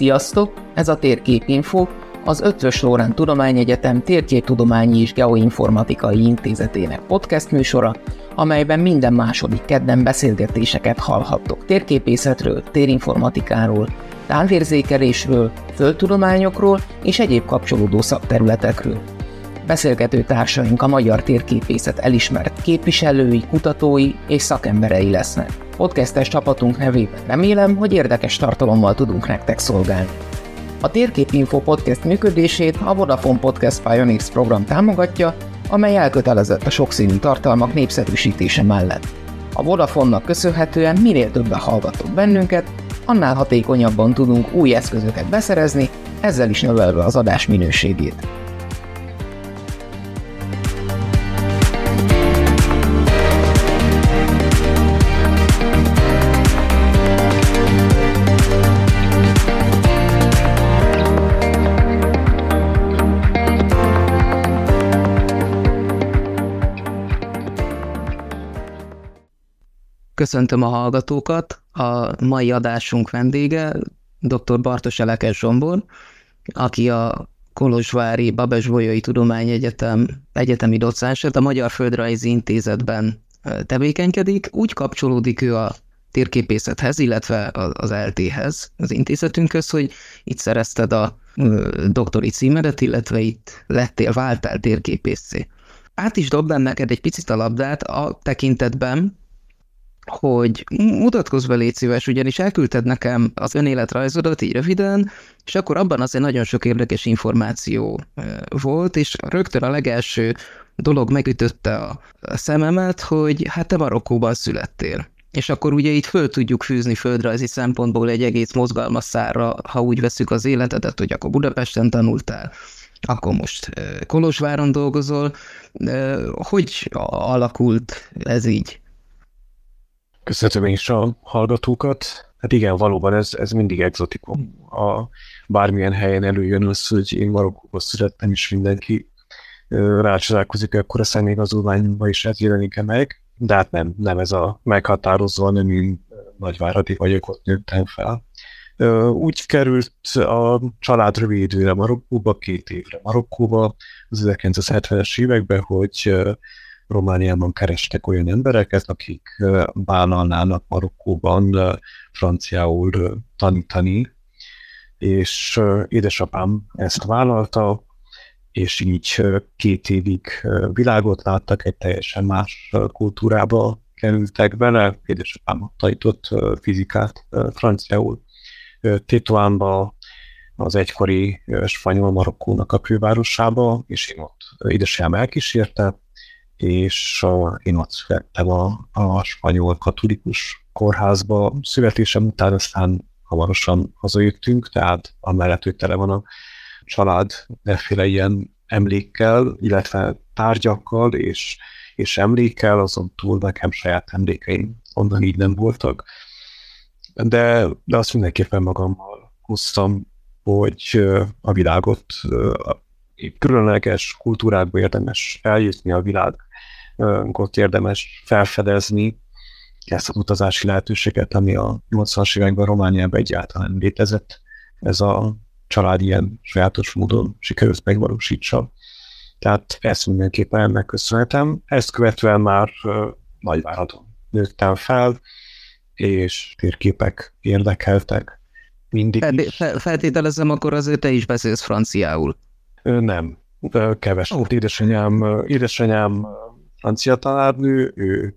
Sziasztok! Ez a Térképinfo, az Ötvös Lórán Tudományegyetem Térképtudományi és Geoinformatikai Intézetének podcast műsora, amelyben minden második kedden beszélgetéseket hallhattok térképészetről, térinformatikáról, távérzékelésről, földtudományokról és egyéb kapcsolódó szakterületekről. Beszélgető társaink a magyar térképészet elismert képviselői, kutatói és szakemberei lesznek. Podcastes csapatunk nevében remélem, hogy érdekes tartalommal tudunk nektek szolgálni. A Térképinfo podcast működését a Vodafone Podcast Pioneers program támogatja, amely elkötelezett a sokszínű tartalmak népszerűsítése mellett. A Vodafone-nak köszönhetően minél többen hallgatok bennünket, annál hatékonyabban tudunk új eszközöket beszerezni, ezzel is növelve az adás minőségét. Köszöntöm a hallgatókat. A mai adásunk vendége dr. Bartos Elekes Zsombor, aki a Kolozsvári Babes-Bolyai Tudományegyetem egyetemi docens, a Magyar Földrajzi Intézetben tevékenykedik. Úgy kapcsolódik ő a térképészethez, illetve az LT-hez, az intézetünkhöz, hogy itt szerezted a doktori címedet, illetve itt lettél, váltál térképészé. Át is dobnám neked egy picit a labdát a tekintetben, hogy mutatkozz be, légy szíves, ugyanis elküldted nekem az önéletrajzodat így röviden, és akkor abban azért nagyon sok érdekes információ volt, és rögtön a legelső dolog megütötte a szememet, hogy hát te Marokkóban születtél. És akkor ugye itt föl tudjuk fűzni földrajzi szempontból egy egész mozgalmas szárra, ha úgy veszük az életedet, hogy akkor Budapesten tanultál, akkor most Kolozsváron dolgozol. Hogy alakult ez így? Köszönöm én is a hallgatókat. Hát igen, valóban ez, ez mindig exotikum. A bármilyen helyen előjön az, hogy én Marokkóban születtem, és mindenki rácsodálkozik, akkor a személyigazolványomban is ez jelenik meg. De hát nem, nem ez a meghatározó, nem én nagyváradi vagyok, ott nőttem fel. Úgy került a család rövid időre Marokkóba, két évre Marokkóba, az 1970-es években, hogy Romániában kerestek olyan embereket, akik vállalnának Marokkóban franciául tanítani, és édesapám ezt vállalta, és így két évig világot láttak, egy teljesen más kultúrába kerültek bele. Édesapám tanított fizikát franciául. Tétoánba, az egykori spanyol Marokkónak a fővárosába, és én ott édesapám elkísérte, és én ott születtem a, a spanyol katolikus kórházba. Születésem után aztán hamarosan hazajöttünk, tehát amellett, hogy tele van a család efféle ilyen emlékkel, illetve tárgyakkal és, és emlékkel, azon túl nekem saját emlékeim onnan így nem voltak. De, de azt mindenképpen magammal hoztam, hogy a világot, különleges kultúrákba érdemes eljutni a világ ott érdemes felfedezni ezt az utazási lehetőséget, ami a 80-as években Romániában egyáltalán létezett. Ez a család ilyen sajátos módon sikerült megvalósítsa. Tehát ezt mindenképpen ennek köszönhetem. Ezt követően már Nagyváradon nőttem fel, és térképek érdekeltek. Mindig is. Feltételezem, akkor azért te is beszélsz franciául. Nem, keveset. Oh. Édesanyám, édesanyám francia tanárnő, ő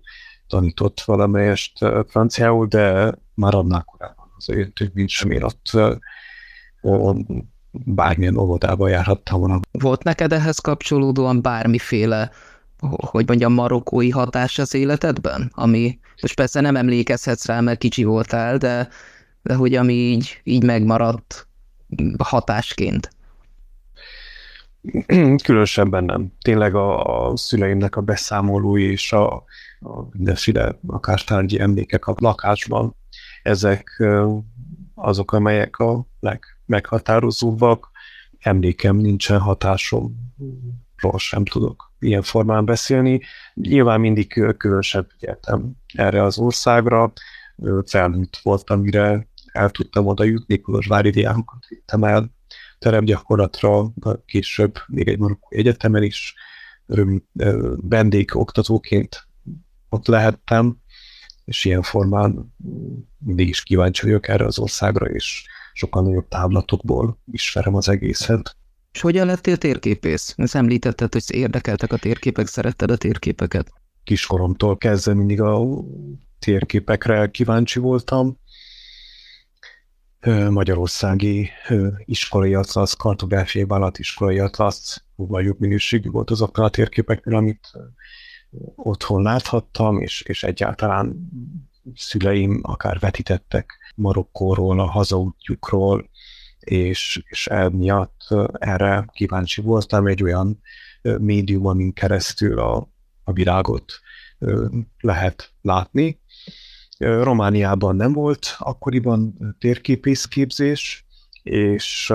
tanított valamelyest franciául, de már annál korábban azért sem én ott bármilyen óvodába járhattam volna. Volt neked ehhez kapcsolódóan bármiféle hogy mondjam, marokkói hatás az életedben? Ami, most persze nem emlékezhetsz rá, mert kicsi voltál, de, de hogy ami így, így megmaradt hatásként. Különösebben nem. Tényleg a, a szüleimnek a beszámolói és a, a mindenféle akár tárgyi emlékek a lakásban, ezek azok, amelyek a legmeghatározóbbak. Emlékem nincsen hatásom, sem tudok ilyen formán beszélni. Nyilván mindig különösebb figyeltem erre az országra, felnőtt voltam, mire el tudtam oda jutni, Kolozsvári diákokat vittem el terepgyakorlatra, később még egy marokkói egyetemen is vendégoktatóként ott lehettem, és ilyen formán mindig is kíváncsi vagyok erre az országra, és sokkal nagyobb távlatokból ismerem az egészet. És hogyan lettél térképész? Ezt említetted, hogy érdekeltek a térképek, szeretted a térképeket. Kiskoromtól kezdve mindig a térképekre kíváncsi voltam. Magyarországi iskolai atlasz, kartográfiai vállalat iskolai atlasz, vagy jobb minőségű volt azoknál a térképeknél, amit otthon láthattam, és, és egyáltalán szüleim akár vetítettek Marokkóról, a hazaútjukról, és, és emiatt erre kíváncsi voltam egy olyan médium, amin keresztül a, a virágot lehet látni. Romániában nem volt akkoriban térképészképzés, és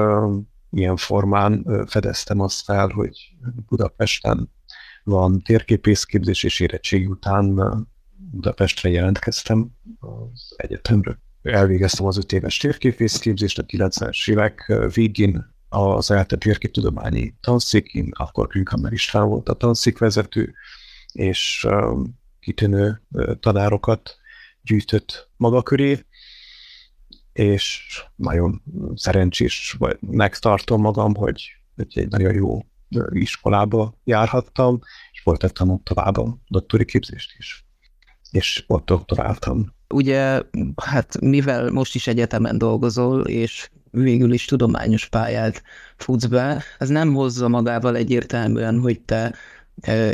ilyen formán fedeztem azt fel, hogy Budapesten van térképészképzés, és érettségi után Budapestre jelentkeztem az egyetemre. Elvégeztem az öt éves térképészképzést a 90-es évek végén az ELTE térképtudományi tanszékén, akkor Krünkammer István volt a tanszékvezető, és kitűnő tanárokat gyűjtött maga köré, és nagyon szerencsés vagy megtartom magam, hogy, egy nagyon jó iskolába járhattam, és folytattam ott tovább a doktori képzést is. És ott doktoráltam. Ugye, hát mivel most is egyetemen dolgozol, és végül is tudományos pályát futsz be, ez nem hozza magával egyértelműen, hogy te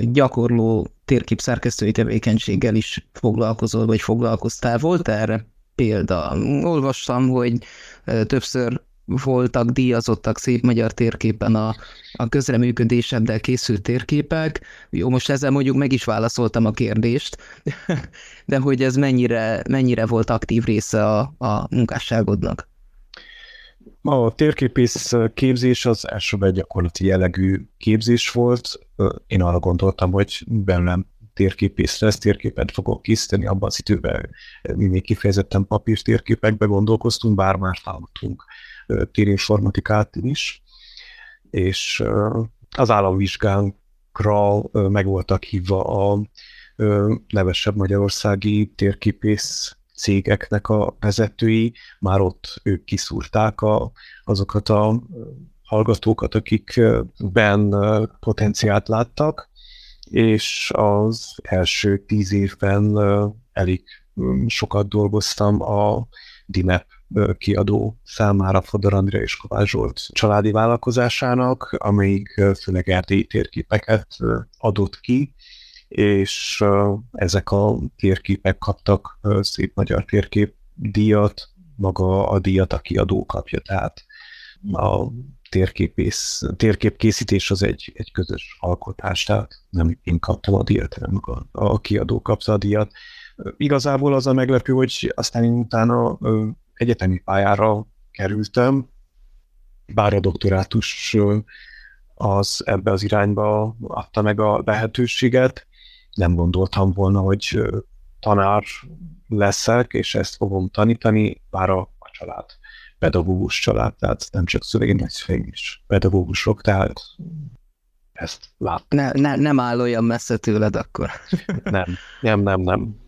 gyakorló térképszerkesztői tevékenységgel is foglalkozol, vagy foglalkoztál. Volt erre példa? Olvastam, hogy többször voltak díjazottak szép magyar térképen a, a közreműködéseddel készült térképek. Jó, most ezzel mondjuk meg is válaszoltam a kérdést, de hogy ez mennyire, mennyire volt aktív része a, a munkásságodnak? A térképész képzés az elsőben gyakorlati jellegű képzés volt. Én arra gondoltam, hogy bennem térképész lesz, térképet fogok készíteni, abban az időben mi kifejezetten papír térképekbe gondolkoztunk, bár már hallottunk térinformatikát is, és az államvizsgánkra meg voltak hívva a nevesebb magyarországi térképész cégeknek a vezetői, már ott ők kiszúrták a, azokat a hallgatókat, akikben potenciált láttak, és az első tíz évben elég sokat dolgoztam a DIMEP kiadó számára Fodor Andrea és Kovács Zsolt családi vállalkozásának, amelyik főleg erdélyi térképeket adott ki, és ezek a térképek kaptak szép magyar térkép díjat, maga a díjat a kiadó kapja, tehát a térképész, térképkészítés az egy, egy közös alkotás, tehát nem én kaptam a díjat, hanem a, a kiadó kapta a díjat. Igazából az a meglepő, hogy aztán én utána egyetemi pályára kerültem, bár a doktorátus az ebbe az irányba adta meg a lehetőséget. Nem gondoltam volna, hogy tanár leszek, és ezt fogom tanítani, bár a, a család pedagógus család, tehát nem csak szüleim, nagyszüleim is pedagógusok, tehát ezt lát. Ne, ne, nem áll olyan messze tőled akkor. nem, nem, nem, nem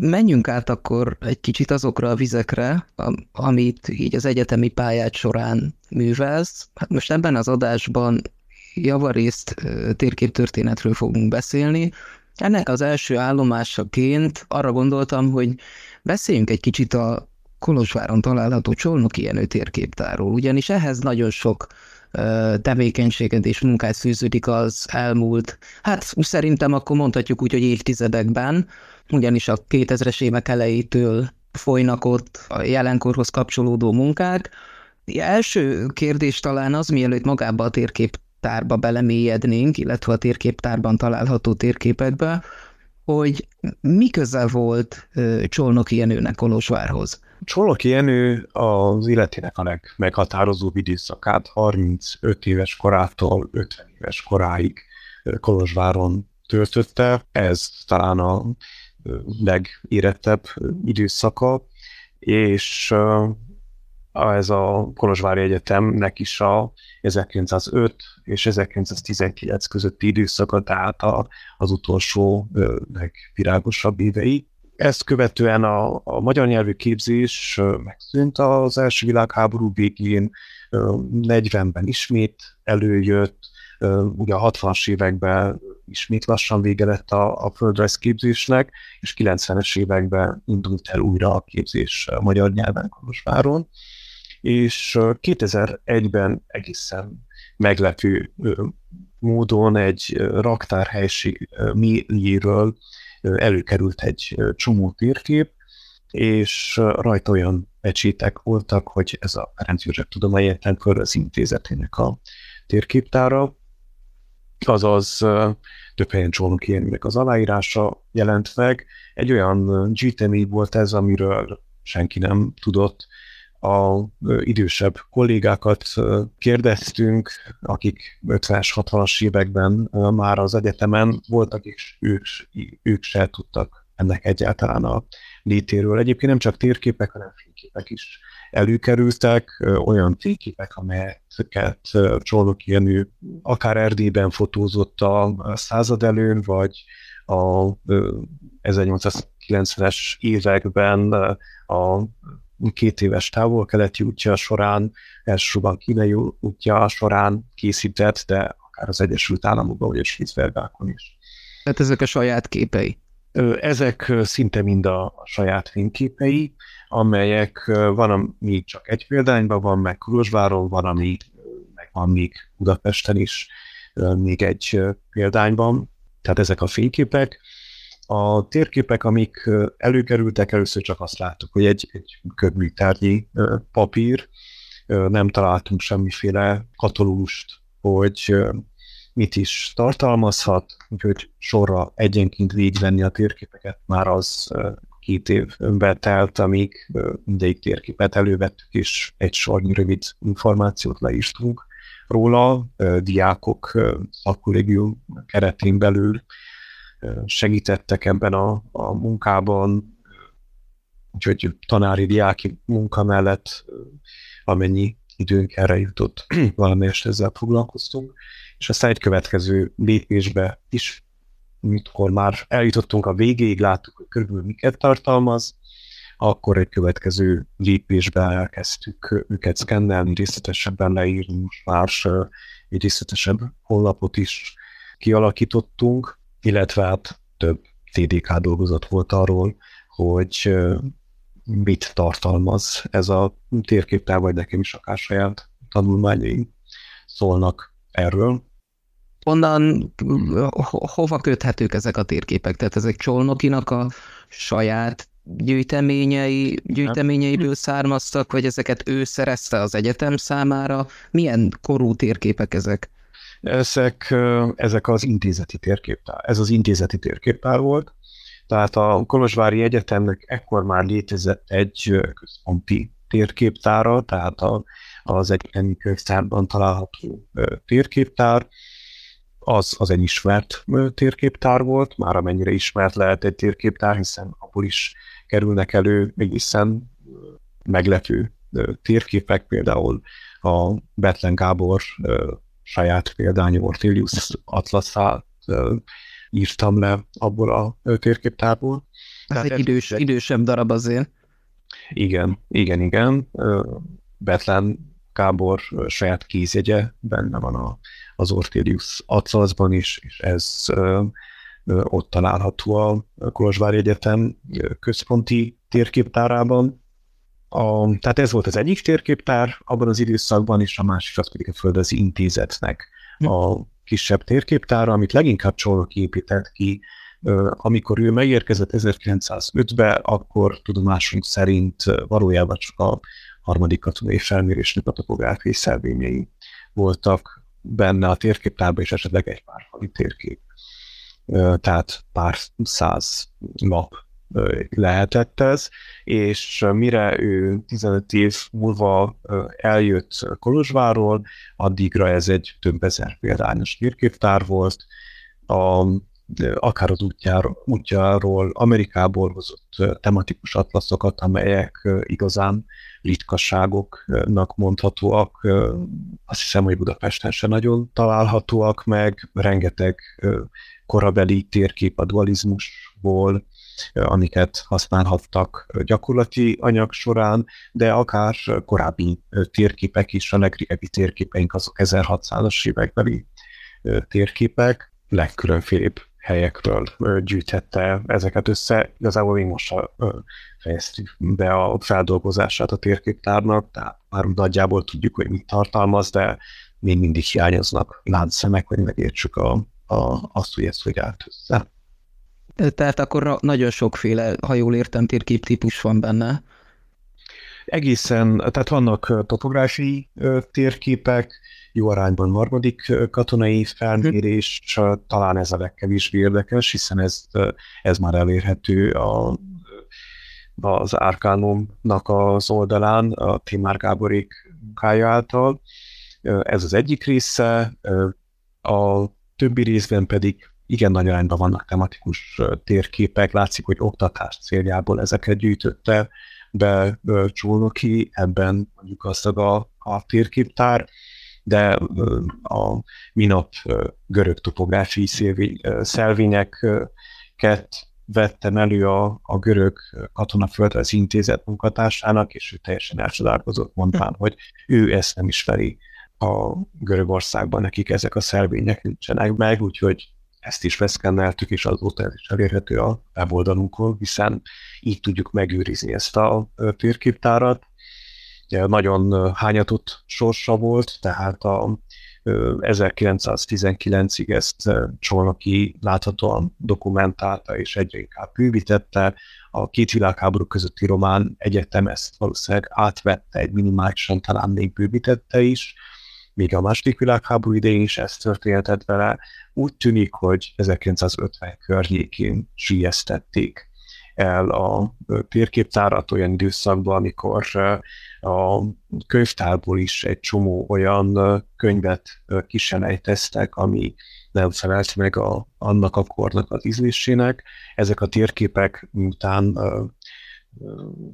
menjünk át akkor egy kicsit azokra a vizekre, amit így az egyetemi pályát során művelsz. Hát most ebben az adásban javarészt térképtörténetről fogunk beszélni. Ennek az első állomásaként arra gondoltam, hogy beszéljünk egy kicsit a Kolozsváron található Csolnoki Jenő térképtáról, ugyanis ehhez nagyon sok tevékenységet és munkát fűződik az elmúlt, hát szerintem akkor mondhatjuk úgy, hogy évtizedekben, ugyanis a 2000-es évek elejétől folynak ott a jelenkorhoz kapcsolódó munkák. Első kérdés talán az, mielőtt magába a térképtárba belemélyednénk, illetve a térképtárban található térképekbe, hogy mi köze volt Csolnoki Jenőnek Kolozsvárhoz? Csolnoki Jenő az életének a legmeghatározóbb időszakát 35 éves korától 50 éves koráig Kolozsváron töltötte. Ez talán a legérettebb időszaka, és ez a Kolozsvári Egyetemnek is a 1905 és 1919 közötti időszaka, tehát az utolsó legvirágosabb évei. Ezt követően a, a magyar nyelvű képzés megszűnt az első világháború végén, 40-ben ismét előjött, ugye a 60-as években ismét lassan vége lett a, a földrajz képzésnek, és 90-es években indult el újra a képzés a magyar nyelven Kolozsváron, és 2001-ben egészen meglepő módon egy raktárhelység mélyéről előkerült egy csomó térkép, és rajta olyan pecsétek voltak, hogy ez a Ferenc József Tudományi Egyetem az intézetének a térképtára, azaz több helyen Csónoki Jenőnek az aláírása jelent meg. Egy olyan gyűjtemény volt ez, amiről senki nem tudott. A idősebb kollégákat kérdeztünk, akik 50-es, 60-as években már az egyetemen voltak, és ők, ők se tudtak ennek egyáltalán a létéről. Egyébként nem csak térképek, hanem fényképek is előkerültek, olyan fényképek, amelyeket Csolnok Jenő akár Erdélyben fotózott a század előn, vagy a 1890-es években a két éves távol-keleti útja során, elsősorban kínai útja során készített, de akár az Egyesült Államokban, vagy a Spitzbergákon is. Tehát ezek a saját képei? Ezek szinte mind a saját fényképei, amelyek van, ami csak egy példányban van, meg Kolozsváron, van, ami meg van még Budapesten is még egy példányban, tehát ezek a fényképek. A térképek, amik előkerültek, először csak azt láttuk, hogy egy, egy köbműtárgyi papír, nem találtunk semmiféle katalógust, hogy mit is tartalmazhat, úgyhogy sorra egyenként végigvenni a térképeket már az két évbe telt, amíg mindegyik térképet elővettük, és egy sornyi rövid információt leírtunk róla. Diákok szakkollégium keretén belül segítettek ebben a, a munkában, úgyhogy tanári diáki munka mellett amennyi időnk erre jutott, valamelyest ezzel foglalkoztunk, és aztán egy következő lépésbe is amikor már eljutottunk a végéig, láttuk, hogy körülbelül miket tartalmaz, akkor egy következő lépésbe elkezdtük őket szkennelni, részletesebben leírni, már egy részletesebb honlapot is kialakítottunk, illetve hát több TDK dolgozat volt arról, hogy mit tartalmaz ez a térképtár, vagy nekem is akár saját tanulmányaim szólnak erről onnan hova köthetők ezek a térképek? Tehát ezek Csolnokinak a saját gyűjteményei, gyűjteményeiből származtak, vagy ezeket ő szerezte az egyetem számára? Milyen korú térképek ezek? Ezek, ezek az intézeti térképtár. Ez az intézeti térképtár volt. Tehát a Kolozsvári Egyetemnek ekkor már létezett egy központi térképtára, tehát a, az egyetemi könyvtárban található térképtár, az, az egy ismert térképtár volt, már amennyire ismert lehet egy térképtár, hiszen abból is kerülnek elő egészen meglepő térképek, például a Betlen Gábor saját példányú Ortelius atlaszát írtam le abból a térképtárból. Ez egy idős, idősebb darab azért. Igen, igen, igen. Betlen Gábor saját kézjegye benne van a, az Ortelius Atlaszban is, és ez ott található a Kolozsvári Egyetem központi térképtárában. A, tehát ez volt az egyik térképtár abban az időszakban, és a másik az pedig a Földezi Intézetnek hm. a kisebb térképtára, amit leginkább Csolnok épített ki, amikor ő megérkezett 1905-be, akkor tudomásunk szerint valójában csak a harmadik katonai felmérésnek a topográfiai szelvényei voltak benne a térképtárban, és esetleg egy pár fali térkép. Tehát pár száz lap lehetett ez, és mire ő 15 év múlva eljött Kolozsváról, addigra ez egy több ezer példányos térképtár volt. A akár az útjáról, útjáról Amerikából hozott tematikus atlaszokat, amelyek igazán ritkaságoknak mondhatóak. Azt hiszem, hogy Budapesten se nagyon találhatóak meg, rengeteg korabeli térkép a dualizmusból, amiket használhattak gyakorlati anyag során, de akár korábbi térképek is, a legrégebbi térképeink azok 1600-as évekbeli térképek, legkülönfélébb helyekről gyűjtette ezeket össze. Igazából még most fejeztük be a feldolgozását a térképtárnak, tehát már nagyjából tudjuk, hogy mit tartalmaz, de még mindig hiányoznak látszemek, hogy megértsük a, a, azt, hogy ezt hogy állt össze. Tehát akkor nagyon sokféle, ha jól értem, térképtípus van benne. Egészen, tehát vannak topográfiai térképek, jó arányban harmadik katonai felmérés, talán ez a legkevésbé érdekes, hiszen ez, ez már elérhető a, az Árkánumnak az oldalán, a Timár Gáborék munkája által. Ez az egyik része, a többi részben pedig igen nagy arányban vannak tematikus térképek, látszik, hogy oktatás céljából ezeket gyűjtötte be Csónoki, ebben mondjuk azt a, a térképtár, de a minap görög topográfiai szelvényeket vettem elő a, a görög katonaföldrezi intézet munkatársának, és ő teljesen elcsodálkozott, mondván, hogy ő ezt nem ismeri a Görögországban, nekik ezek a szelvények nincsenek meg, úgyhogy ezt is veszkenneltük, és azóta is elérhető a weboldalunkon, hiszen így tudjuk megőrizni ezt a térképtárat. Nagyon hányatott sorsa volt, tehát a 1919-ig ezt Csolnoki láthatóan dokumentálta és egyre inkább bővítette. A két világháború közötti román egyetem ezt valószínűleg átvette, egy minimálisan talán még bővítette is, még a második világháború idején is ez történhetett vele. Úgy tűnik, hogy 1950 környékén sülyeztették el a térképtárat olyan időszakban, amikor a könyvtárból is egy csomó olyan könyvet kiselejteztek, ami nem felelt meg a, annak a kornak az ízlésének. Ezek a térképek, miután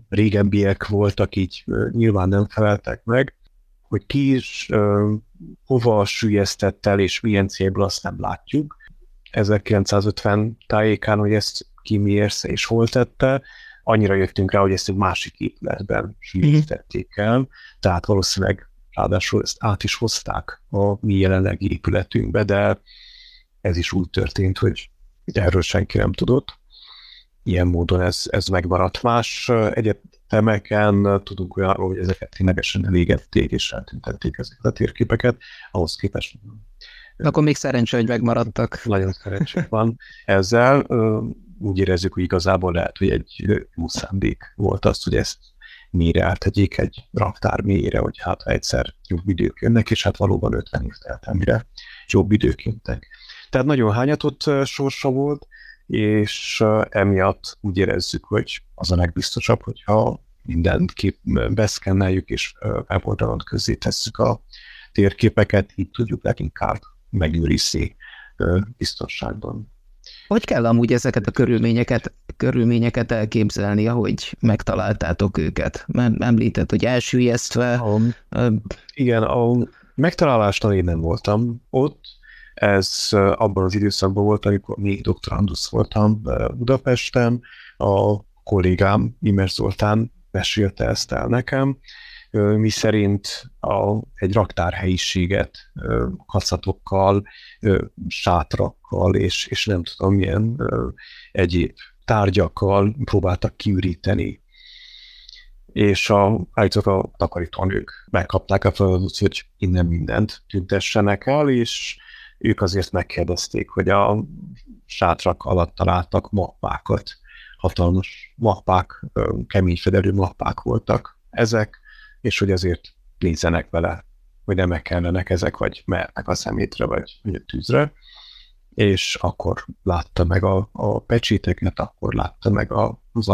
régebbiek voltak, így nyilván nem feleltek meg, hogy ki is uh, hova sülyeztett el, és milyen célból azt nem látjuk. 1950 tájékán, hogy ezt ki miért és hol tette, annyira jöttünk rá, hogy ezt egy másik épületben sülyeztették el, tehát valószínűleg ráadásul ezt át is hozták a mi jelenlegi épületünkbe, de ez is úgy történt, hogy erről senki nem tudott. Ilyen módon ez, ez megmaradt. Más egyet, temeken tudunk olyanról, hogy ezeket ténylegesen elégették és eltüntették ezeket a térképeket, ahhoz képest akkor még szerencsé, hogy megmaradtak. Nagyon szerencsé van ezzel. Úgy érezzük, hogy igazából lehet, hogy egy jó szándék volt az, hogy ezt mélyre áttegyék egy raktár mélyre, hogy hát egyszer jobb idők jönnek, és hát valóban 50 év telt, amire jobb idők jöttek. Tehát nagyon hányatott sorsa volt, és emiatt úgy érezzük, hogy az a legbiztosabb, hogyha mindent kép beszkenneljük, és weboldalon közé tesszük a térképeket, így tudjuk leginkább megőrizni biztonságban. Hogy kell amúgy ezeket a körülményeket, körülményeket elképzelni, ahogy megtaláltátok őket? Mert említett, hogy elsüllyesztve. Um, igen, a megtalálásnál én nem voltam ott, ez abban az időszakban volt, amikor még doktorandusz voltam Budapesten, a kollégám Imer Zoltán mesélte ezt el nekem, mi szerint a, egy raktárhelyiséget kacatokkal, sátrakkal és, és nem tudom milyen egyéb tárgyakkal próbáltak kiüríteni. És a, állítólag a takarítónők megkapták a feladatot, hogy innen mindent tüntessenek el, és ők azért megkérdezték, hogy a sátrak alatt találtak mappákat, hatalmas mappák, kemény fedelő mappák voltak ezek, és hogy azért nézzenek vele, hogy nem kellenek ezek, vagy mehetnek a szemétre, vagy, vagy a tűzre, és akkor látta meg a, a pecséteket, akkor látta meg a, az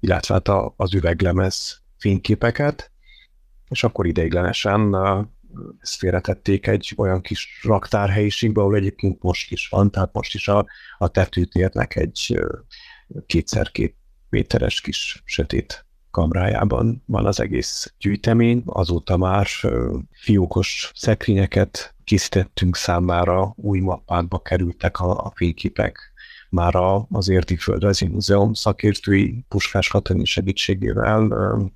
illetve hát az üveglemez fényképeket, és akkor ideiglenesen ezt félretették egy olyan kis raktárhelyiségbe, ahol egyébként most is van, tehát most is a, a tetőtérnek egy kétszer két méteres kis sötét kamrájában van az egész gyűjtemény. Azóta már fiókos szekrényeket készítettünk számára, új mappákba kerültek a, a fényképek, már a, az Érti Földrajzi Múzeum szakértői Puskás Katalin segítségével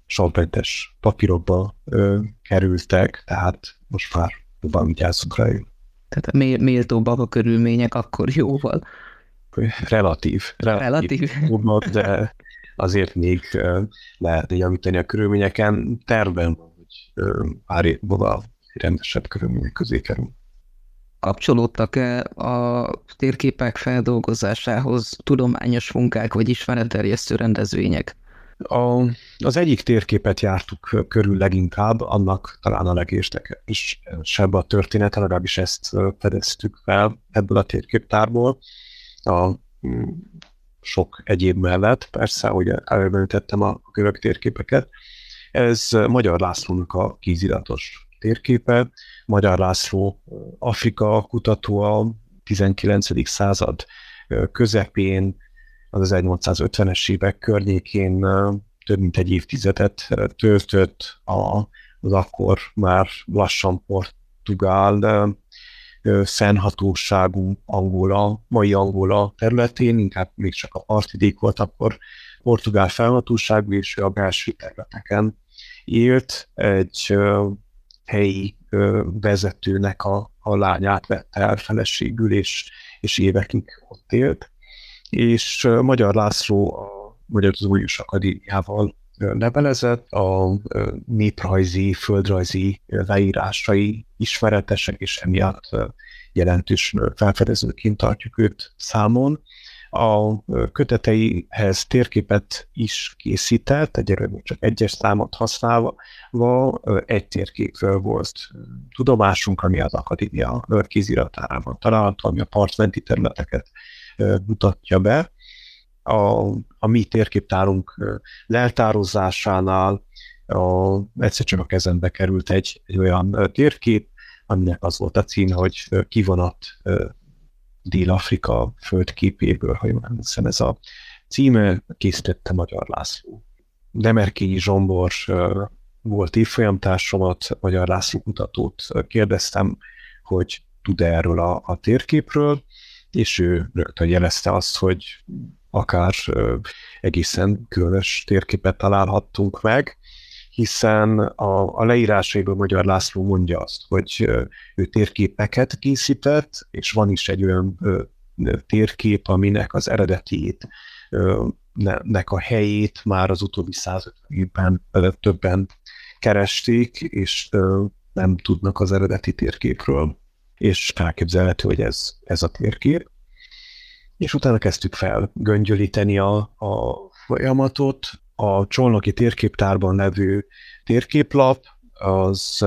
sormentes papírokba ö, kerültek, tehát most már jobban vigyázzunk rájuk. Tehát méltóbbak a körülmények akkor jóval. Relatív. Relatív. relatív. de azért még lehet javítani a körülményeken. Tervben van, hogy pár év múlva rendesebb körülmények közé kerül. Kapcsolódtak-e a térképek feldolgozásához tudományos munkák vagy ismeretterjesztő rendezvények? A, az egyik térképet jártuk körül leginkább, annak talán a legérdekesebb a története, legalábbis ezt fedeztük fel ebből a térképtárból. A mm, sok egyéb mellett, persze, hogy előbb a kövök térképeket. Ez Magyar Lászlónak a kéziratos térképe. Magyar László Afrika kutató a 19. század közepén, az 1850-es évek környékén több mint egy évtizedet töltött az akkor már lassan portugál fennhatóságú Angola, mai Angola területén, inkább még csak a partvidék volt akkor portugál fennhatóságú, és a belső területeken élt. Egy helyi vezetőnek a, a lányát vette el feleségül, és, és évekig ott élt. És Magyar László a Magyar Tudományos Akadémiával levelezett, a néprajzi, földrajzi leírásai ismeretesek, és emiatt jelentős felfedezőként tartjuk őt számon. A köteteihez térképet is készített, egyelőre csak egyes számot használva, egy térképről volt tudomásunk, ami az akadémia kéziratárában található, ami a partmenti területeket mutatja be. A, a mi térképtárunk leltározásánál a, egyszer csak a kezembe került egy, egy olyan térkép, aminek az volt a cím, hogy kivonat Dél-Afrika földképéből, ha jól emlékszem, ez a címe, készítette Magyar László. Demerkényi Zsombor volt évfolyamtársamat, Magyar László kutatót kérdeztem, hogy tud-e erről a, a térképről, és ő rögtön jelezte azt, hogy akár egészen különös térképet találhattunk meg, hiszen a, a leírásaiból Magyar László mondja azt, hogy ő térképeket készített, és van is egy olyan térkép, aminek az eredetiét, nek a helyét már az utóbbi 150 évben többen keresték, és nem tudnak az eredeti térképről, és elképzelhető, hogy ez, ez a térkép és utána kezdtük fel göngyölíteni a, a folyamatot. A csolnoki térképtárban levő térképlap az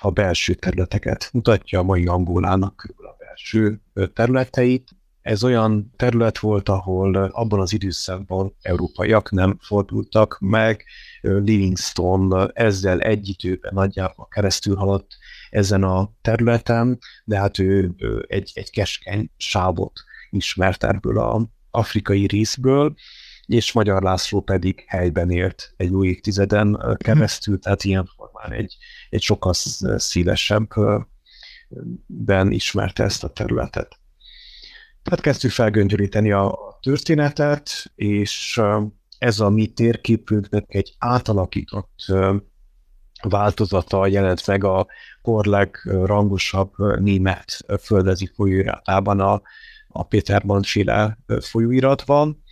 a belső területeket mutatja, a mai Angolának a belső területeit. Ez olyan terület volt, ahol abban az időszakban európaiak nem fordultak meg. Livingstone ezzel egy időben nagyjából keresztül haladt ezen a területen, de hát ő egy, egy keskeny sávot ismert ebből a afrikai részből, és Magyar László pedig helyben élt egy új évtizeden keresztül, tehát ilyen formán egy, egy sokkal szélesebb ben ismerte ezt a területet. Tehát kezdtük felgöngyöríteni a történetet, és ez a mi térképünknek egy átalakított változata jelent meg a kor legrangosabb német földezi folyóiratában, a a Péter féle folyóirat van,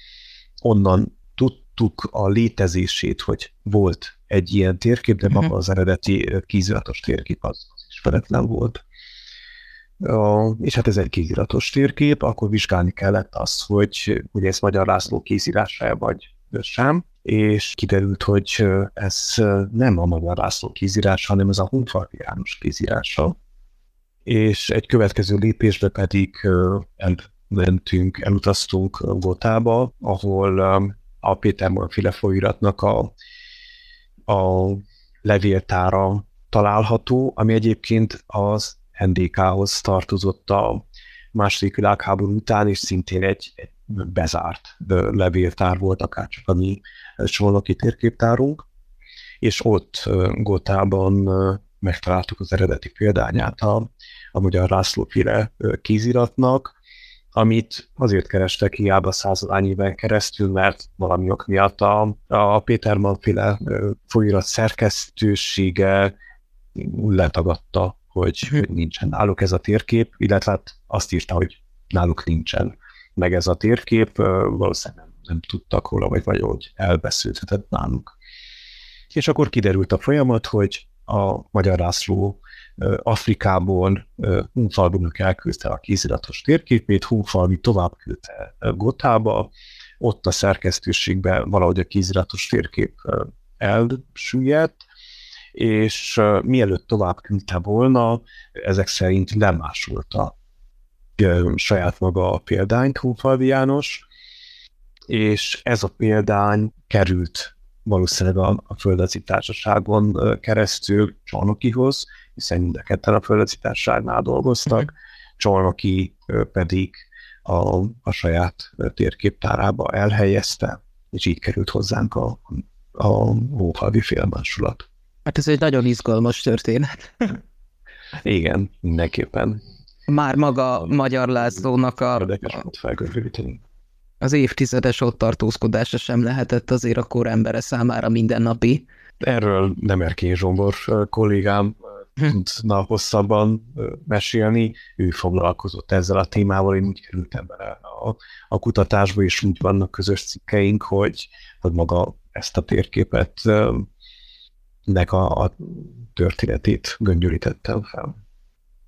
onnan tudtuk a létezését, hogy volt egy ilyen térkép, de maga mhm. az eredeti kéziratos térkép az, az ismeretlen volt. És hát ez egy kéziratos térkép, akkor vizsgálni kellett azt, hogy ugye ez Magyar László kézírása vagy sem, és kiderült, hogy ez nem a Magyar László kézírása, hanem ez a Hunfardi János kézírása és egy következő lépésbe pedig elmentünk, elutaztunk Gotába, ahol a Péter Morfile folyóiratnak a, a levéltára található, ami egyébként az NDK-hoz tartozott a második világháború után, és szintén egy, egy bezárt levéltár volt, akár csak a mi csolnoki térképtárunk, és ott Gotában megtaláltuk az eredeti példányát a, a Magyar László féle kéziratnak, amit azért kerestek hiába századányi éven keresztül, mert valami ok miatt a, a Péter Manféle folyirat szerkesztősége letagadta, hogy, hm. hogy nincsen náluk ez a térkép, illetve hát azt írta, hogy náluk nincsen meg ez a térkép, valószínűleg nem, nem tudtak róla, vagy, vagy hogy elbeszélhetett náluk. És akkor kiderült a folyamat, hogy a Magyar László Afrikából Hunfalvinak elküldte a kéziratos térképét, Hunfalvi tovább küldte Gotába, ott a szerkesztőségben valahogy a kéziratos térkép elsüllyedt, és mielőtt tovább küldte volna, ezek szerint lemásolta saját maga a példányt Hunfalvi János, és ez a példány került valószínűleg a, a Földezi Társaságon keresztül Csarnokihoz, hiszen mind a ketten a Földezi Társaságnál dolgoztak, Csarnoki pedig a, a saját térképtárába elhelyezte, és így került hozzánk a, a Hóhalvi félmásolat. Hát ez egy nagyon izgalmas történet. Igen, mindenképpen. Már maga Magyar Lászlónak a... Érdekes volt az évtizedes ott tartózkodása sem lehetett azért a kor embere számára mindennapi. Erről nem Erkény Zsombor kollégám hm. tudna hosszabban mesélni. Ő foglalkozott ezzel a témával, én úgy kerültem bele a, a kutatásba, és úgy vannak közös cikkeink, hogy, hogy maga ezt a térképet nek a, a történetét göngyölítettem fel.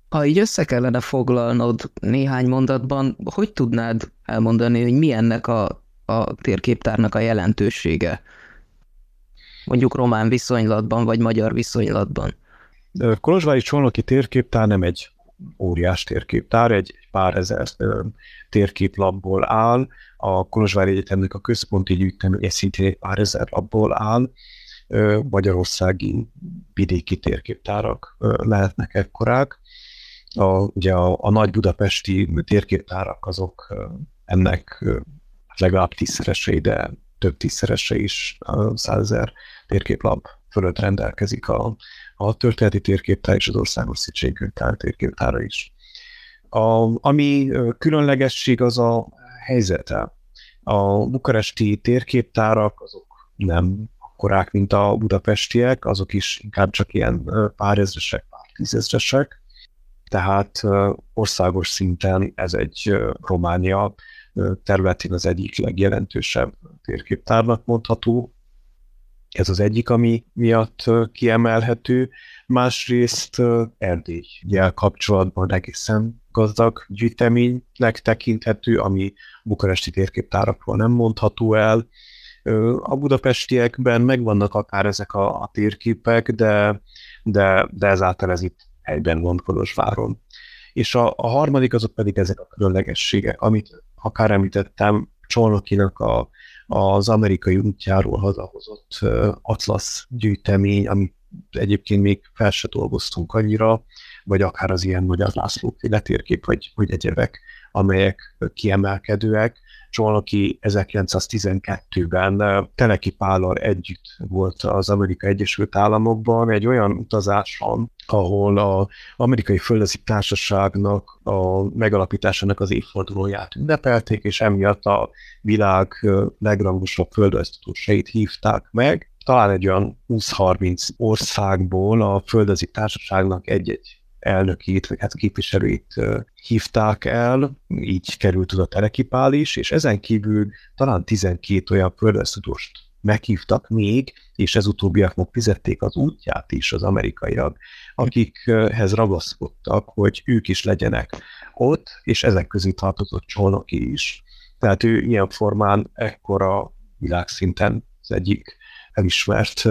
Ha így össze kellene foglalnod néhány mondatban, hogy tudnád elmondani, hogy mi ennek a, a térképtárnak a jelentősége? Mondjuk román viszonylatban, vagy magyar viszonylatban. Kolozsvári Csolnoki térképtár nem egy óriás térképtár, egy pár ezer térképlapból áll. A Kolozsvári Egyetemnek a központi gyűjteménye szintén egy pár ezer lapból áll. Magyarországi vidéki térképtárak lehetnek ekkorák a, ugye a, a nagy budapesti térképtárak azok ennek legalább tízszeresei, de több tízszerese is százezer térképlap fölött rendelkezik a, a történeti térképtár és az országos szítségkönyvtár térképtára is. A, ami különlegesség az a helyzete. A bukaresti térképtárak azok nem akkorák, mint a budapestiek, azok is inkább csak ilyen pár ezresek, pár tízezresek, tehát országos szinten ez egy Románia területén az egyik legjelentősebb térképtárnak mondható. Ez az egyik, ami miatt kiemelhető. Másrészt Erdélyjel kapcsolatban egészen gazdag gyűjteménynek tekinthető, ami bukaresti térképtárakról nem mondható el. A budapestiekben megvannak akár ezek a, a térképek, de, de, de ezáltal ez itt helyben van Kolozsváron. És a, a harmadik azok pedig ezek a különlegességek, amit akár említettem, Csolnokinak a, az amerikai útjáról hazahozott Atlas gyűjtemény, amit egyébként még fel se dolgoztunk annyira, vagy akár az ilyen Magyar László letérkép, vagy, vagy egyebek, amelyek kiemelkedőek. Csolnoki 1912-ben Teleki Pállal együtt volt az Amerika Egyesült Államokban egy olyan utazáson, ahol az amerikai földezi társaságnak a megalapításának az évfordulóját ünnepelték, és emiatt a világ legrangosabb földrajztutósait hívták meg. Talán egy olyan 20-30 országból a földezi társaságnak egy-egy elnökét, vagy hát képviselőit hívták el, így került oda Telekipál is, és ezen kívül talán 12 olyan földrajztudóst meghívtak még, és ez utóbbiaknak fizették az útját is az amerikaiak, akikhez ragaszkodtak, hogy ők is legyenek ott, és ezek közé tartozott Csolnoki is. Tehát ő ilyen formán ekkora világszinten az egyik elismert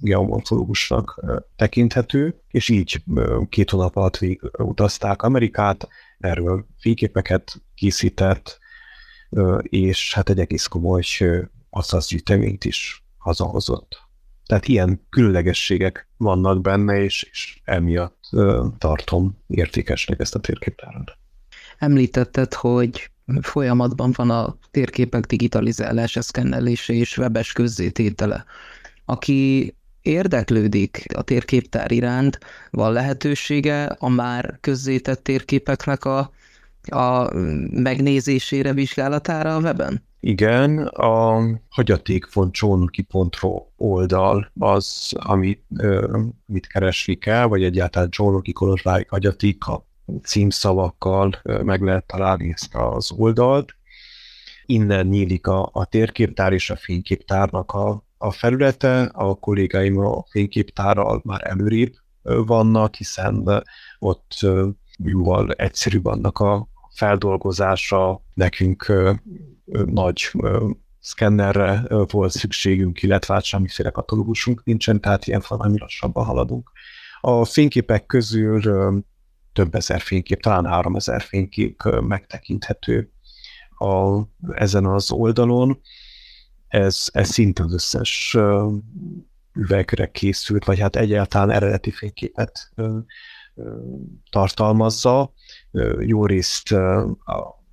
geomorfológusnak tekinthető, és így két hónap alatt utazták Amerikát, erről fényképeket készített, és hát egy egész komoly asztalgyűjteményt is hazahozott. Tehát ilyen különlegességek vannak benne, és, és emiatt tartom értékesnek ezt a térképtárat. Említetted, hogy folyamatban van a térképek digitalizálása, szkennelése és webes közzététele. Aki érdeklődik a térképtár iránt, van lehetősége a már közzétett térképeknek a, a megnézésére, vizsgálatára a weben? Igen, a hagyaték.csónoki.ro oldal az, amit, ö, amit keresni kell, vagy egyáltalán Csónoki Kolozsvári hagyaték a címszavakkal ö, meg lehet találni ezt az oldalt. Innen nyílik a, a térképtár és a fényképtárnak a, a felülete, a kollégáim a fényképtárral már előrébb vannak, hiszen ott jóval egyszerűbb annak a feldolgozása, nekünk nagy szkennerre volt szükségünk, illetve hát semmiféle katalógusunk nincsen, tehát ilyen valami lassabban haladunk. A fényképek közül több ezer fénykép, talán három ezer fénykép megtekinthető a, ezen az oldalon. Ez, ez szinte az összes üvegre készült, vagy hát egyáltalán eredeti fényképet tartalmazza. Jó részt a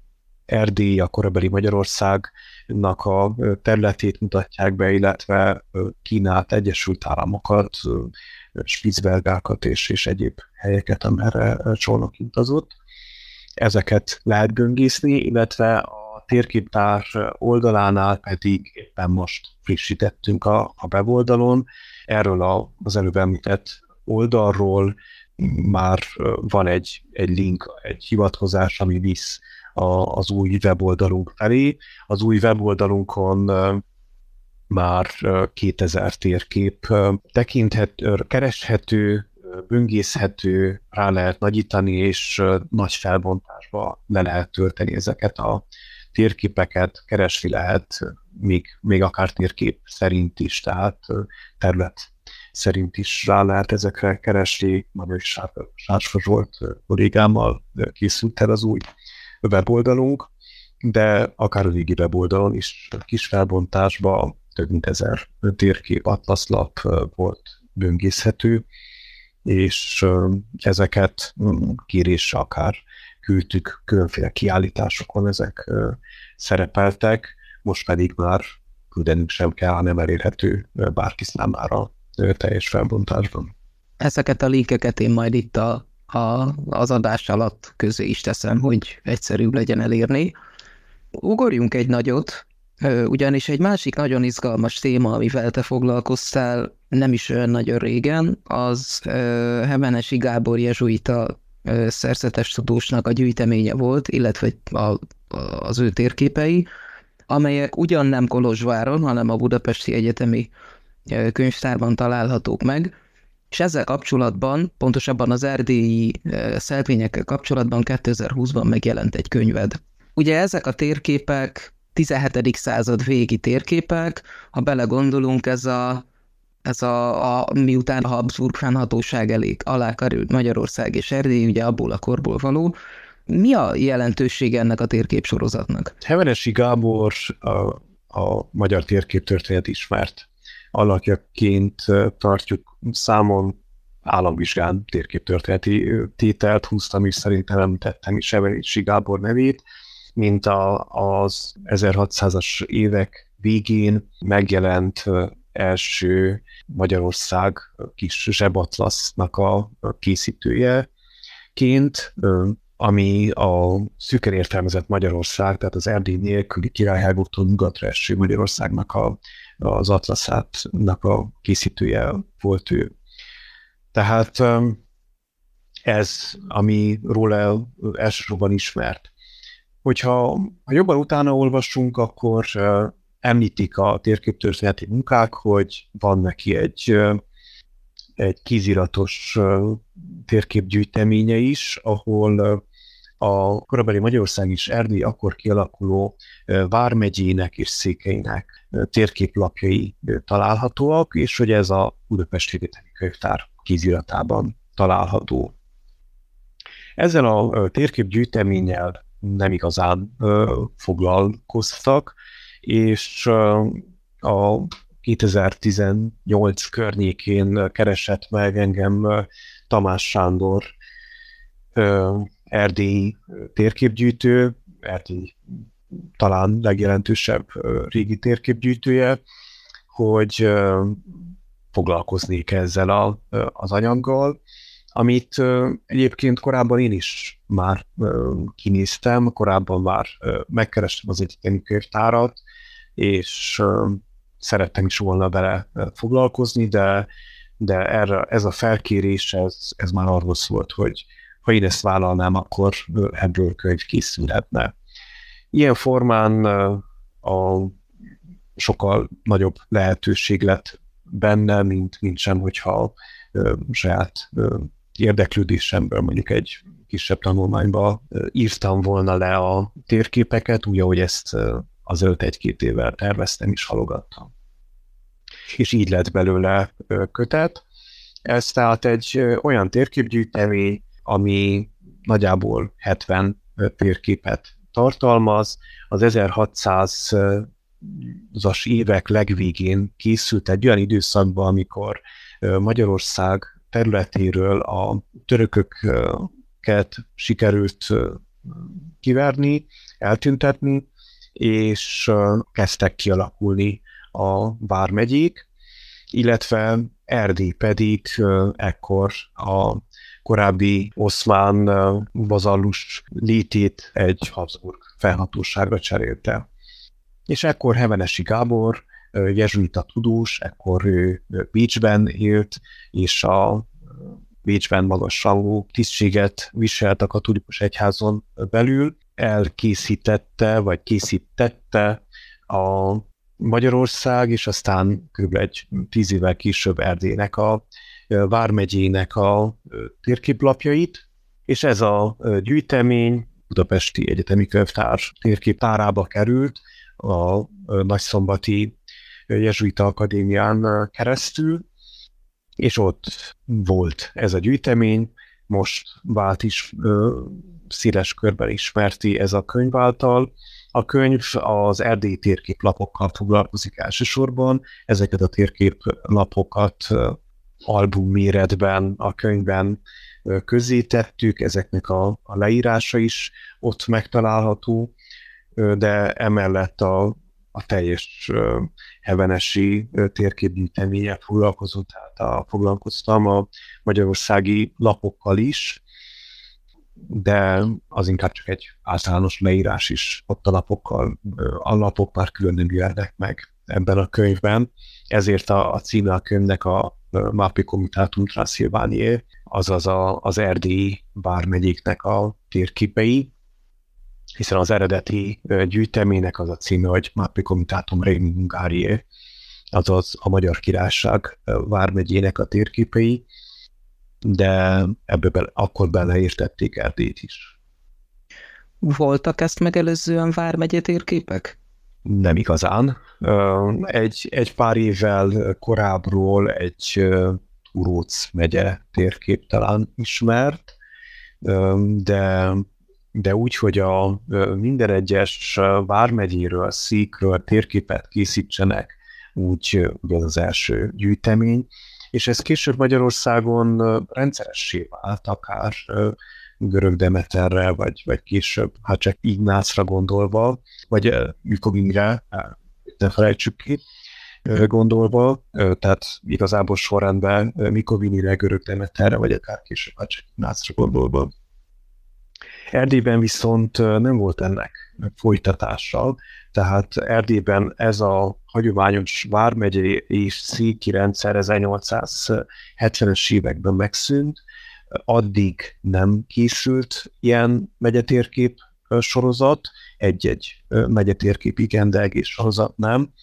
Erdély, a korabeli Magyarországnak a területét mutatják be, illetve Kínát, Egyesült Államokat, Spitzbergákat és, és egyéb helyeket, amerre Csolnok utazott. Ezeket lehet göngészni, illetve a térképtár oldalánál pedig éppen most frissítettünk a, a weboldalon. Erről a, az előbb említett oldalról már van egy, egy link, egy hivatkozás, ami visz a, az új weboldalunk felé. Az új weboldalunkon már 2000 térkép tekinthető, kereshető, böngészhető, rá lehet nagyítani, és nagy felbontásba le lehet tölteni ezeket a térképeket, keresni lehet, még, még akár térkép szerint is, tehát terület szerint is rá lehet ezekre keresni. Magyar Sársfa Zsolt kollégámmal készült el az új weboldalunk, de akár a régi weboldalon is kis felbontásban több mint ezer térkép, atlaszlap volt böngészhető, és ezeket kérésre akár küldtük különféle kiállításokon, ezek szerepeltek, most pedig már küldenünk sem kell, hanem elérhető bárki számára teljes felbontásban. Ezeket a linkeket én majd itt a a, az adás alatt közé is teszem, hogy egyszerűbb legyen elérni. Ugorjunk egy nagyot, ugyanis egy másik nagyon izgalmas téma, amivel te foglalkoztál nem is olyan nagyon régen, az Hemenesi Gábor jezsuita szerzetes tudósnak a gyűjteménye volt, illetve a, az ő térképei, amelyek ugyan nem Kolozsváron, hanem a Budapesti Egyetemi Könyvtárban találhatók meg, és ezzel kapcsolatban, pontosabban az erdélyi szelvényekkel kapcsolatban 2020-ban megjelent egy könyved. Ugye ezek a térképek 17. század végi térképek, ha belegondolunk, ez a, ez a, a miután a Habsburg fennhatóság elég alá került Magyarország és Erdély, ugye abból a korból való, mi a jelentősége ennek a térképsorozatnak? Hevenesi Gábor a, a magyar térképtörténet ismert alakjaként tartjuk számon államvizsgán térképtörténeti tételt húztam, és szerintem nem tettem is Evelisi Gábor nevét, mint a, az 1600-as évek végén megjelent első Magyarország kis zsebatlasznak a készítőjeként, ami a szűken értelmezett Magyarország, tehát az Erdély nélküli királyhágoktól nyugatra eső Magyarországnak a az Atlaszátnak a készítője volt ő. Tehát ez, ami róla elsősorban ismert. Hogyha ha jobban utána olvasunk, akkor említik a térképtörténeti munkák, hogy van neki egy, egy kéziratos térképgyűjteménye is, ahol a korabeli Magyarország és Erdély akkor kialakuló vármegyének és székeinek térképlapjai találhatóak, és hogy ez a Budapesti Egyetemi Könyvtár kéziratában található. Ezzel a térképgyűjteménnyel nem igazán foglalkoztak, és a 2018 környékén keresett meg engem Tamás Sándor, erdélyi térképgyűjtő, erdélyi talán legjelentősebb régi térképgyűjtője, hogy foglalkoznék ezzel a, az anyaggal, amit egyébként korábban én is már kinéztem, korábban már megkerestem az egyetemi könyvtárat, és szerettem is volna vele foglalkozni, de, de erre, ez a felkérés, ez, ez már arról szólt, hogy ha én ezt vállalnám, akkor ebből könyv készülhetne. Ilyen formán a sokkal nagyobb lehetőség lett benne, mint, mint sem, hogyha saját érdeklődésemből mondjuk egy kisebb tanulmányba írtam volna le a térképeket, úgy, ahogy ezt az egy-két évvel terveztem és halogattam. És így lett belőle kötet. Ez tehát egy olyan térképgyűjtemény, ami nagyjából 70 térképet tartalmaz. Az 1600-as évek legvégén készült egy olyan időszakban, amikor Magyarország területéről a törököket sikerült kiverni, eltüntetni, és kezdtek kialakulni a vármegyék, illetve Erdély pedig ekkor a korábbi oszmán vazallus létét egy Habsburg felhatóságra cserélte. És ekkor Hevenesi Gábor jezsuita tudós, ekkor ő Bécsben élt, és a Bécsben magas rangú tisztséget viselt a katolikus egyházon belül, elkészítette, vagy készítette a Magyarország, és aztán kb. egy tíz évvel később Erdélynek a Vármegyének a térképlapjait, és ez a gyűjtemény Budapesti Egyetemi Könyvtár térképtárába került a Nagyszombati Jezsuita Akadémián keresztül, és ott volt ez a gyűjtemény, most vált is ö, széles körben ismerti ez a könyv által. A könyv az erdélyi térképlapokkal foglalkozik elsősorban, ezeket a térképlapokat album méretben a könyvben közzétettük, ezeknek a, a leírása is ott megtalálható, de emellett a, a teljes hevenesi térképgyűjteménye foglalkozott, tehát a, foglalkoztam a magyarországi lapokkal is, de az inkább csak egy általános leírás is ott a lapokkal, a lapok már külön nem jelennek meg ebben a könyvben, ezért a, a címe a könyvnek a Mapi Comitatum Transilvaniae, azaz a, az erdélyi bármegyéknek a térképei, hiszen az eredeti gyűjteménynek az a címe, hogy Mapi Comitatum Regnum azaz a Magyar Királyság vármegyének a térképei, de ebbe bele, akkor beleértették Erdélyt is. Voltak ezt megelőzően vármegye térképek? Nem igazán. Egy, egy pár évvel korábbról egy Uróc megye térkép talán ismert, de, de úgy, hogy a minden egyes vármegyéről, székről térképet készítsenek, úgy ugye az első gyűjtemény, és ez később Magyarországon rendszeressé vált, akár görög Demeterre, vagy, vagy később, hát csak Ignácra gondolva, vagy Mikovinre, ne felejtsük ki, gondolva, tehát igazából sorrendben Mikovinire, görög Demeterre, vagy akár később, hát csak Ignácra gondolva. Erdélyben viszont nem volt ennek folytatással, tehát Erdélyben ez a hagyományos vármegyei és széki rendszer 1870-es években megszűnt, addig nem készült ilyen megyetérkép sorozat, egy-egy megyetérkép igen, de egész sorozat nem.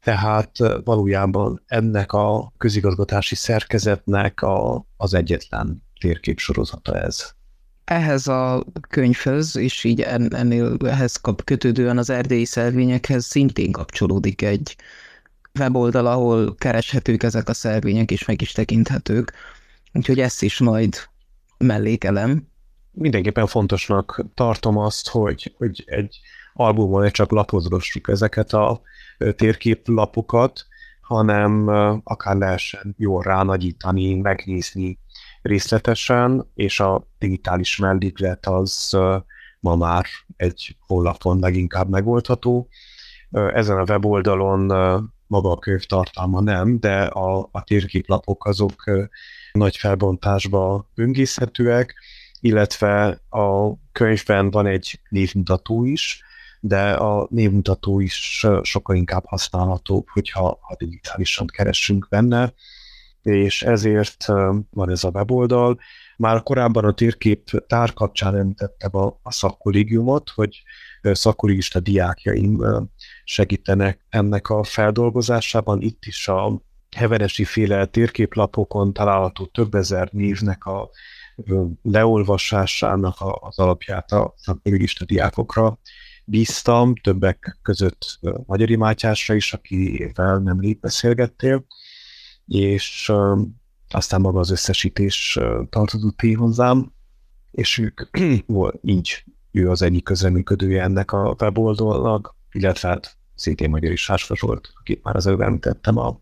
Tehát valójában ennek a közigazgatási szerkezetnek a, az egyetlen térkép sorozata ez ehhez a könyvhöz, és így ennél ehhez kap kötődően az erdélyi szelvényekhez szintén kapcsolódik egy weboldal, ahol kereshetők ezek a szelvények, és meg is tekinthetők. Úgyhogy ezt is majd mellékelem. Mindenképpen fontosnak tartom azt, hogy, hogy egy albumon ne csak lapozgassuk ezeket a térképlapokat, hanem akár lehessen jól ránagyítani, megnézni részletesen, és a digitális melléklet az ma már egy honlapon leginkább megoldható. Ezen a weboldalon maga a könyv tartalma nem, de a, a térképlapok azok nagy felbontásba böngészhetőek, illetve a könyvben van egy névmutató is, de a névmutató is sokkal inkább használható, hogyha ha digitálisan keresünk benne, és ezért van ez a weboldal. Már korábban a térkép tár kapcsán említettem a, a szakkollégiumot, hogy szakkolégista diákjaim segítenek ennek a feldolgozásában. Itt is a heveresi féle térképlapokon található több ezer névnek a leolvasásának az alapját a szakkolégista diákokra bíztam, többek között Magyari Mátyásra is, akivel nemrég beszélgettél, és aztán maga az összesítés tartozott én hozzám, és ők így ő az egyik közreműködője ennek a weboldalnak, illetve hát szintén Magyar is Sásfas volt, akit már az előbb említettem a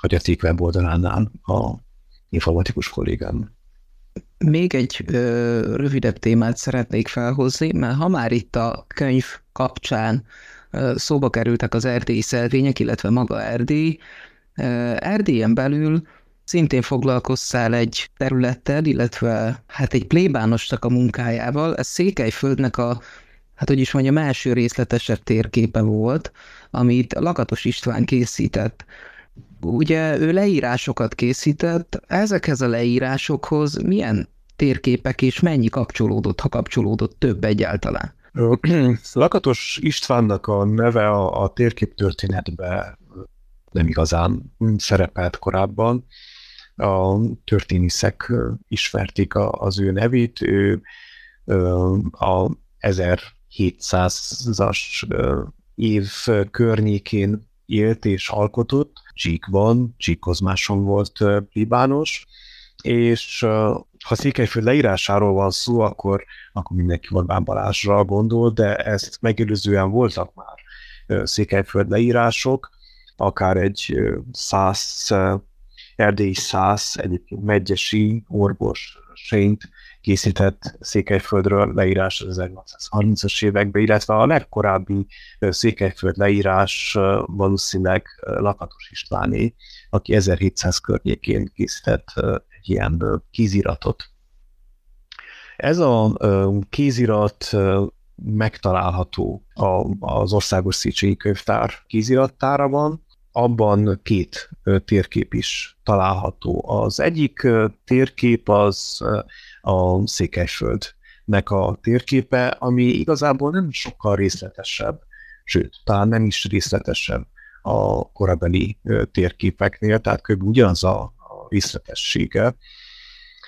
Hagyaték weboldalánál a informatikus kollégám. Még egy ö, rövidebb témát szeretnék felhozni, mert ha már itt a könyv kapcsán ö, szóba kerültek az erdélyi szelvények, illetve maga Erdély, Erdélyen belül szintén foglalkoztál egy területtel, illetve hát egy plébánosnak a munkájával. Ez Székelyföldnek a, hát hogy is mondjam, első részletesebb térképe volt, amit Lakatos István készített. Ugye ő leírásokat készített, ezekhez a leírásokhoz milyen térképek és mennyi kapcsolódott, ha kapcsolódott több egyáltalán? Lakatos Istvánnak a neve a, a térképtörténetbe nem igazán szerepelt korábban. A történészek ismerték az ő nevét. Ő a 1700-as év környékén élt és alkotott. Csíkban, Csíkkozmáson volt plibános, és ha Székelyföld leírásáról van szó, akkor, akkor mindenki Orbán Balázsra gondol, de ezt megelőzően voltak már Székelyföld leírások, akár egy száz, erdélyi száz, egyébként megyesi orvos Sént készített Székelyföldről leírás az 1930-as években, illetve a legkorábbi Székelyföld leírás valószínűleg Lakatos Istváné, aki 1700 környékén készített egy ilyen kéziratot. Ez a kézirat megtalálható az Országos Széchenyi Könyvtár kézirattárában, abban két térkép is található. Az egyik térkép az a Székelyföldnek a térképe, ami igazából nem sokkal részletesebb, sőt, talán nem is részletesebb a korabeli térképeknél, tehát kb. ugyanaz a, a részletessége.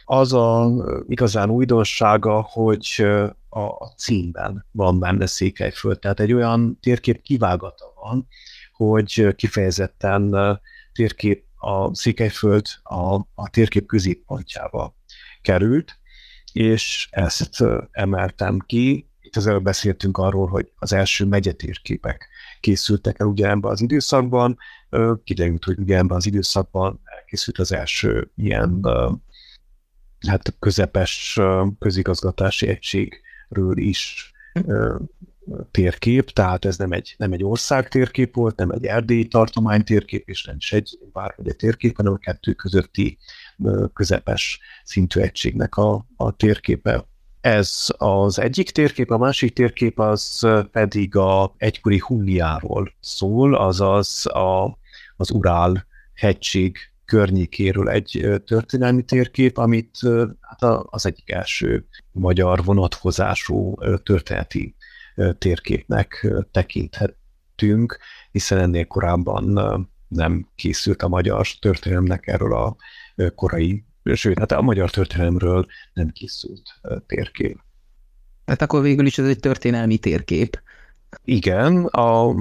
Az a igazán újdonsága, hogy a címben van benne Székelyföld, tehát egy olyan térkép kivágata van, hogy kifejezetten térkép a Székelyföld a, a térkép középpontjába került, és ezt emeltem ki. Itt az előbb beszéltünk arról, hogy az első megyetérképek készültek el ugye ebben az időszakban. Kiderült, hogy ugye ebben az időszakban elkészült az első ilyen hát közepes közigazgatási egységről is térkép, tehát ez nem egy, nem egy ország térkép volt, nem egy erdélyi tartomány térkép, és nem is egy bármilyen térkép, hanem a kettő közötti közepes szintű egységnek a, a térképe. Ez az egyik térkép, a másik térkép az pedig a egykori Hunniáról szól, azaz a, az Urál hegység környékéről egy történelmi térkép, amit hát az egyik első magyar vonatkozású történeti térképnek tekinthetünk, hiszen ennél korábban nem készült a magyar történelemnek erről a korai, sőt, hát a magyar történelemről nem készült térkép. Tehát akkor végül is ez egy történelmi térkép. Igen, a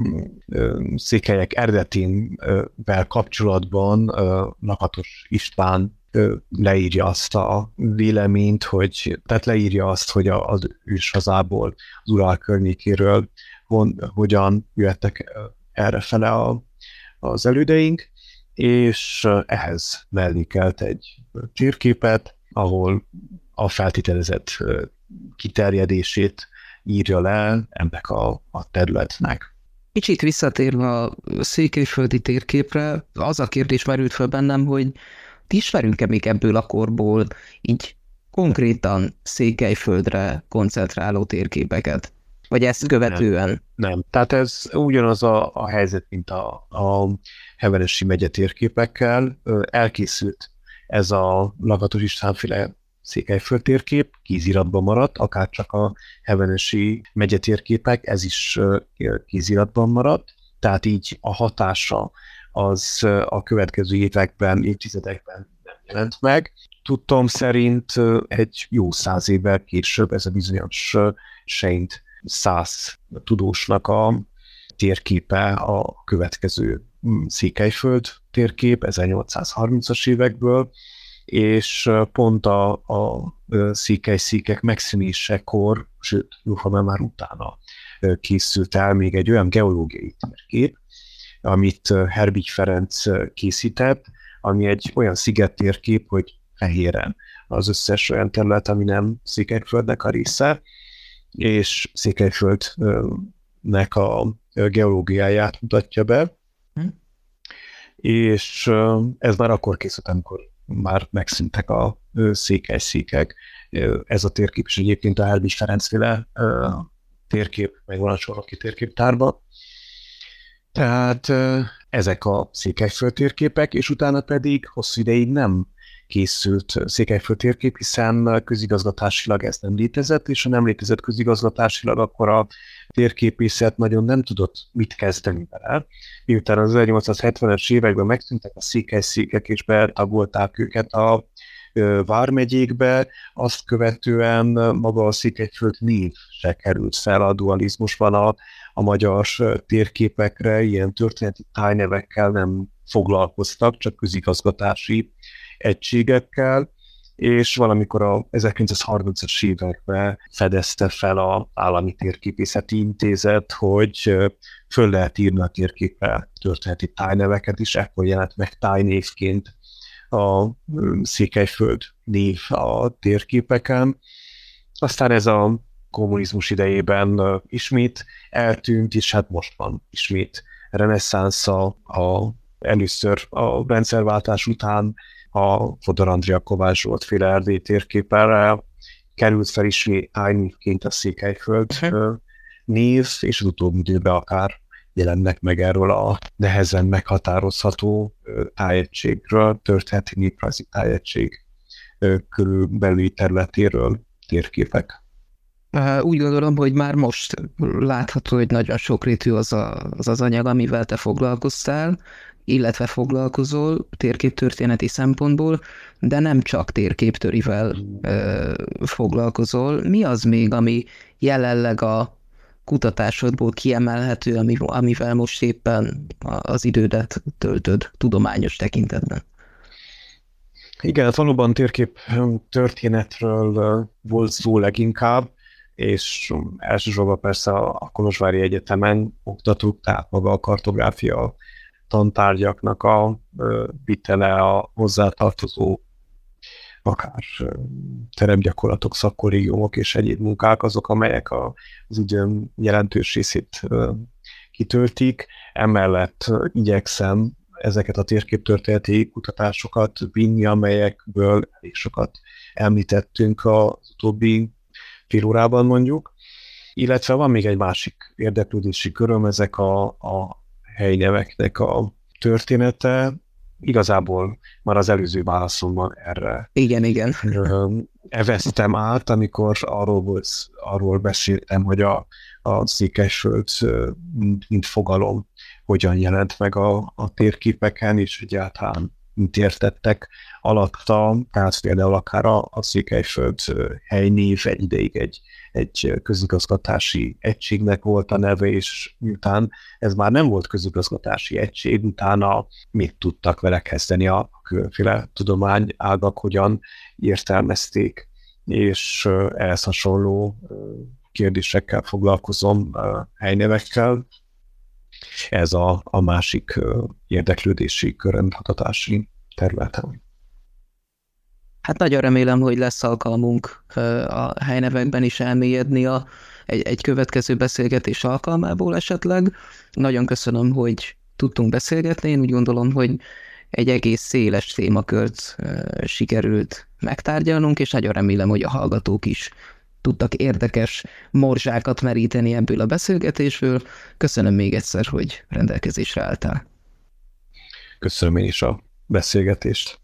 székelyek eredetinvel kapcsolatban Lakatos István leírja azt a véleményt, hogy, tehát leírja azt, hogy az hazából, az Urál környékéről hon, hogyan jöttek erre fele a, az elődeink, és ehhez mellékelt egy térképet, ahol a feltételezett kiterjedését írja le ennek a, a területnek. Kicsit visszatérve a székelyföldi térképre, az a kérdés merült fel bennem, hogy ismerünk-e még ebből a korból így konkrétan Székelyföldre koncentráló térképeket? Vagy ezt követően? Nem, nem. tehát ez ugyanaz a, a helyzet, mint a, a Hevenesi megye térképekkel. Elkészült ez a Lagatos Istvánféle Székelyföld térkép, kéziratban maradt, akár csak a Hevenesi megye térképek, ez is kéziratban maradt, tehát így a hatása az a következő években, évtizedekben nem jelent meg. Tudtam szerint egy jó száz évvel később ez a bizonyos Seint száz tudósnak a térképe a következő mm, Székelyföld térkép 1830-as évekből, és pont a, a székely-székek megszűnésekor, sőt, ha már utána készült el még egy olyan geológiai térkép, amit Herbig Ferenc készített, ami egy olyan sziget térkép, hogy fehéren az összes olyan terület, ami nem Székelyföldnek a része, és Székelyföldnek a geológiáját mutatja be, hm. és ez már akkor készült, amikor már megszűntek a székely-székek. Ez a térkép is egyébként a Helbis Ferencféle térkép, meg van a Csoroki térképtárban. Tehát ezek a Székelyföld térképek, és utána pedig hosszú ideig nem készült Székelyföld térkép, hiszen közigazgatásilag ez nem létezett, és ha nem létezett közigazgatásilag, akkor a térképészet nagyon nem tudott mit kezdeni vele. Miután az 1870-es években megszűntek a székelyszékek, és betagolták őket a vármegyékbe, azt követően maga a Székelyföld név se került fel a dualizmusban a, a magyar térképekre, ilyen történeti tájnevekkel nem foglalkoztak, csak közigazgatási egységekkel, és valamikor a 1930-as években fedezte fel a Állami Térképészeti Intézet, hogy föl lehet írni a térképe történeti tájneveket is, ekkor jelent meg tájnévként a Székelyföld név a térképeken. Aztán ez a kommunizmus idejében ismét eltűnt, és hát most van ismét reneszánsza a, először a rendszerváltás után a Fodor Andrea Kovács Zsolt féle erdély térképára került fel is a Székelyföld uh-huh. név, és az utóbbi időben akár jelennek meg erről a nehezen meghatározható tájegységről, történeti néprajzi tájegység körülbelüli területéről térképek. Úgy gondolom, hogy már most látható, hogy nagyon sokrétű az, a, az az anyag, amivel te foglalkoztál, illetve foglalkozol térképtörténeti szempontból, de nem csak térképtörivel ö, foglalkozol. Mi az még, ami jelenleg a kutatásodból kiemelhető, amivel most éppen az idődet töltöd tudományos tekintetben? Igen, valóban térkép történetről volt szó leginkább, és elsősorban persze a Kolozsvári Egyetemen oktatók, tehát maga a kartográfia tantárgyaknak a vitele a hozzátartozó akár terepgyakorlatok, szakkollégiumok és egyéb munkák azok, amelyek az időm jelentős részét kitöltik. Emellett igyekszem ezeket a térképtörténeti kutatásokat vinni, amelyekből elég sokat említettünk az utóbbi fél órában mondjuk. Illetve van még egy másik érdeklődési köröm, ezek a, a helyneveknek a története. Igazából már az előző válaszomban erre igen, igen. eveztem át, amikor arról, volt, arról beszéltem, hogy a, a Székesföld mint, mint fogalom hogyan jelent meg a, a térképeken, és egyáltalán mit értettek alatta, tehát például akár a, a Székelyföld helynév egy ideig egy, egy közigazgatási egységnek volt a neve, és miután ez már nem volt közigazgatási egység, utána mit tudtak vele kezdeni a különféle tudományágak, hogyan értelmezték, és ehhez hasonló kérdésekkel foglalkozom helynevekkel. ez a, a másik érdeklődési körrendhatatási területem. Hát nagyon remélem, hogy lesz alkalmunk a helynevekben is elmélyedni a, egy, egy következő beszélgetés alkalmából esetleg. Nagyon köszönöm, hogy tudtunk beszélgetni. Én úgy gondolom, hogy egy egész széles témakört sikerült megtárgyalnunk, és nagyon remélem, hogy a hallgatók is tudtak érdekes morzsákat meríteni ebből a beszélgetésből. Köszönöm még egyszer, hogy rendelkezésre álltál. Köszönöm én is a beszélgetést.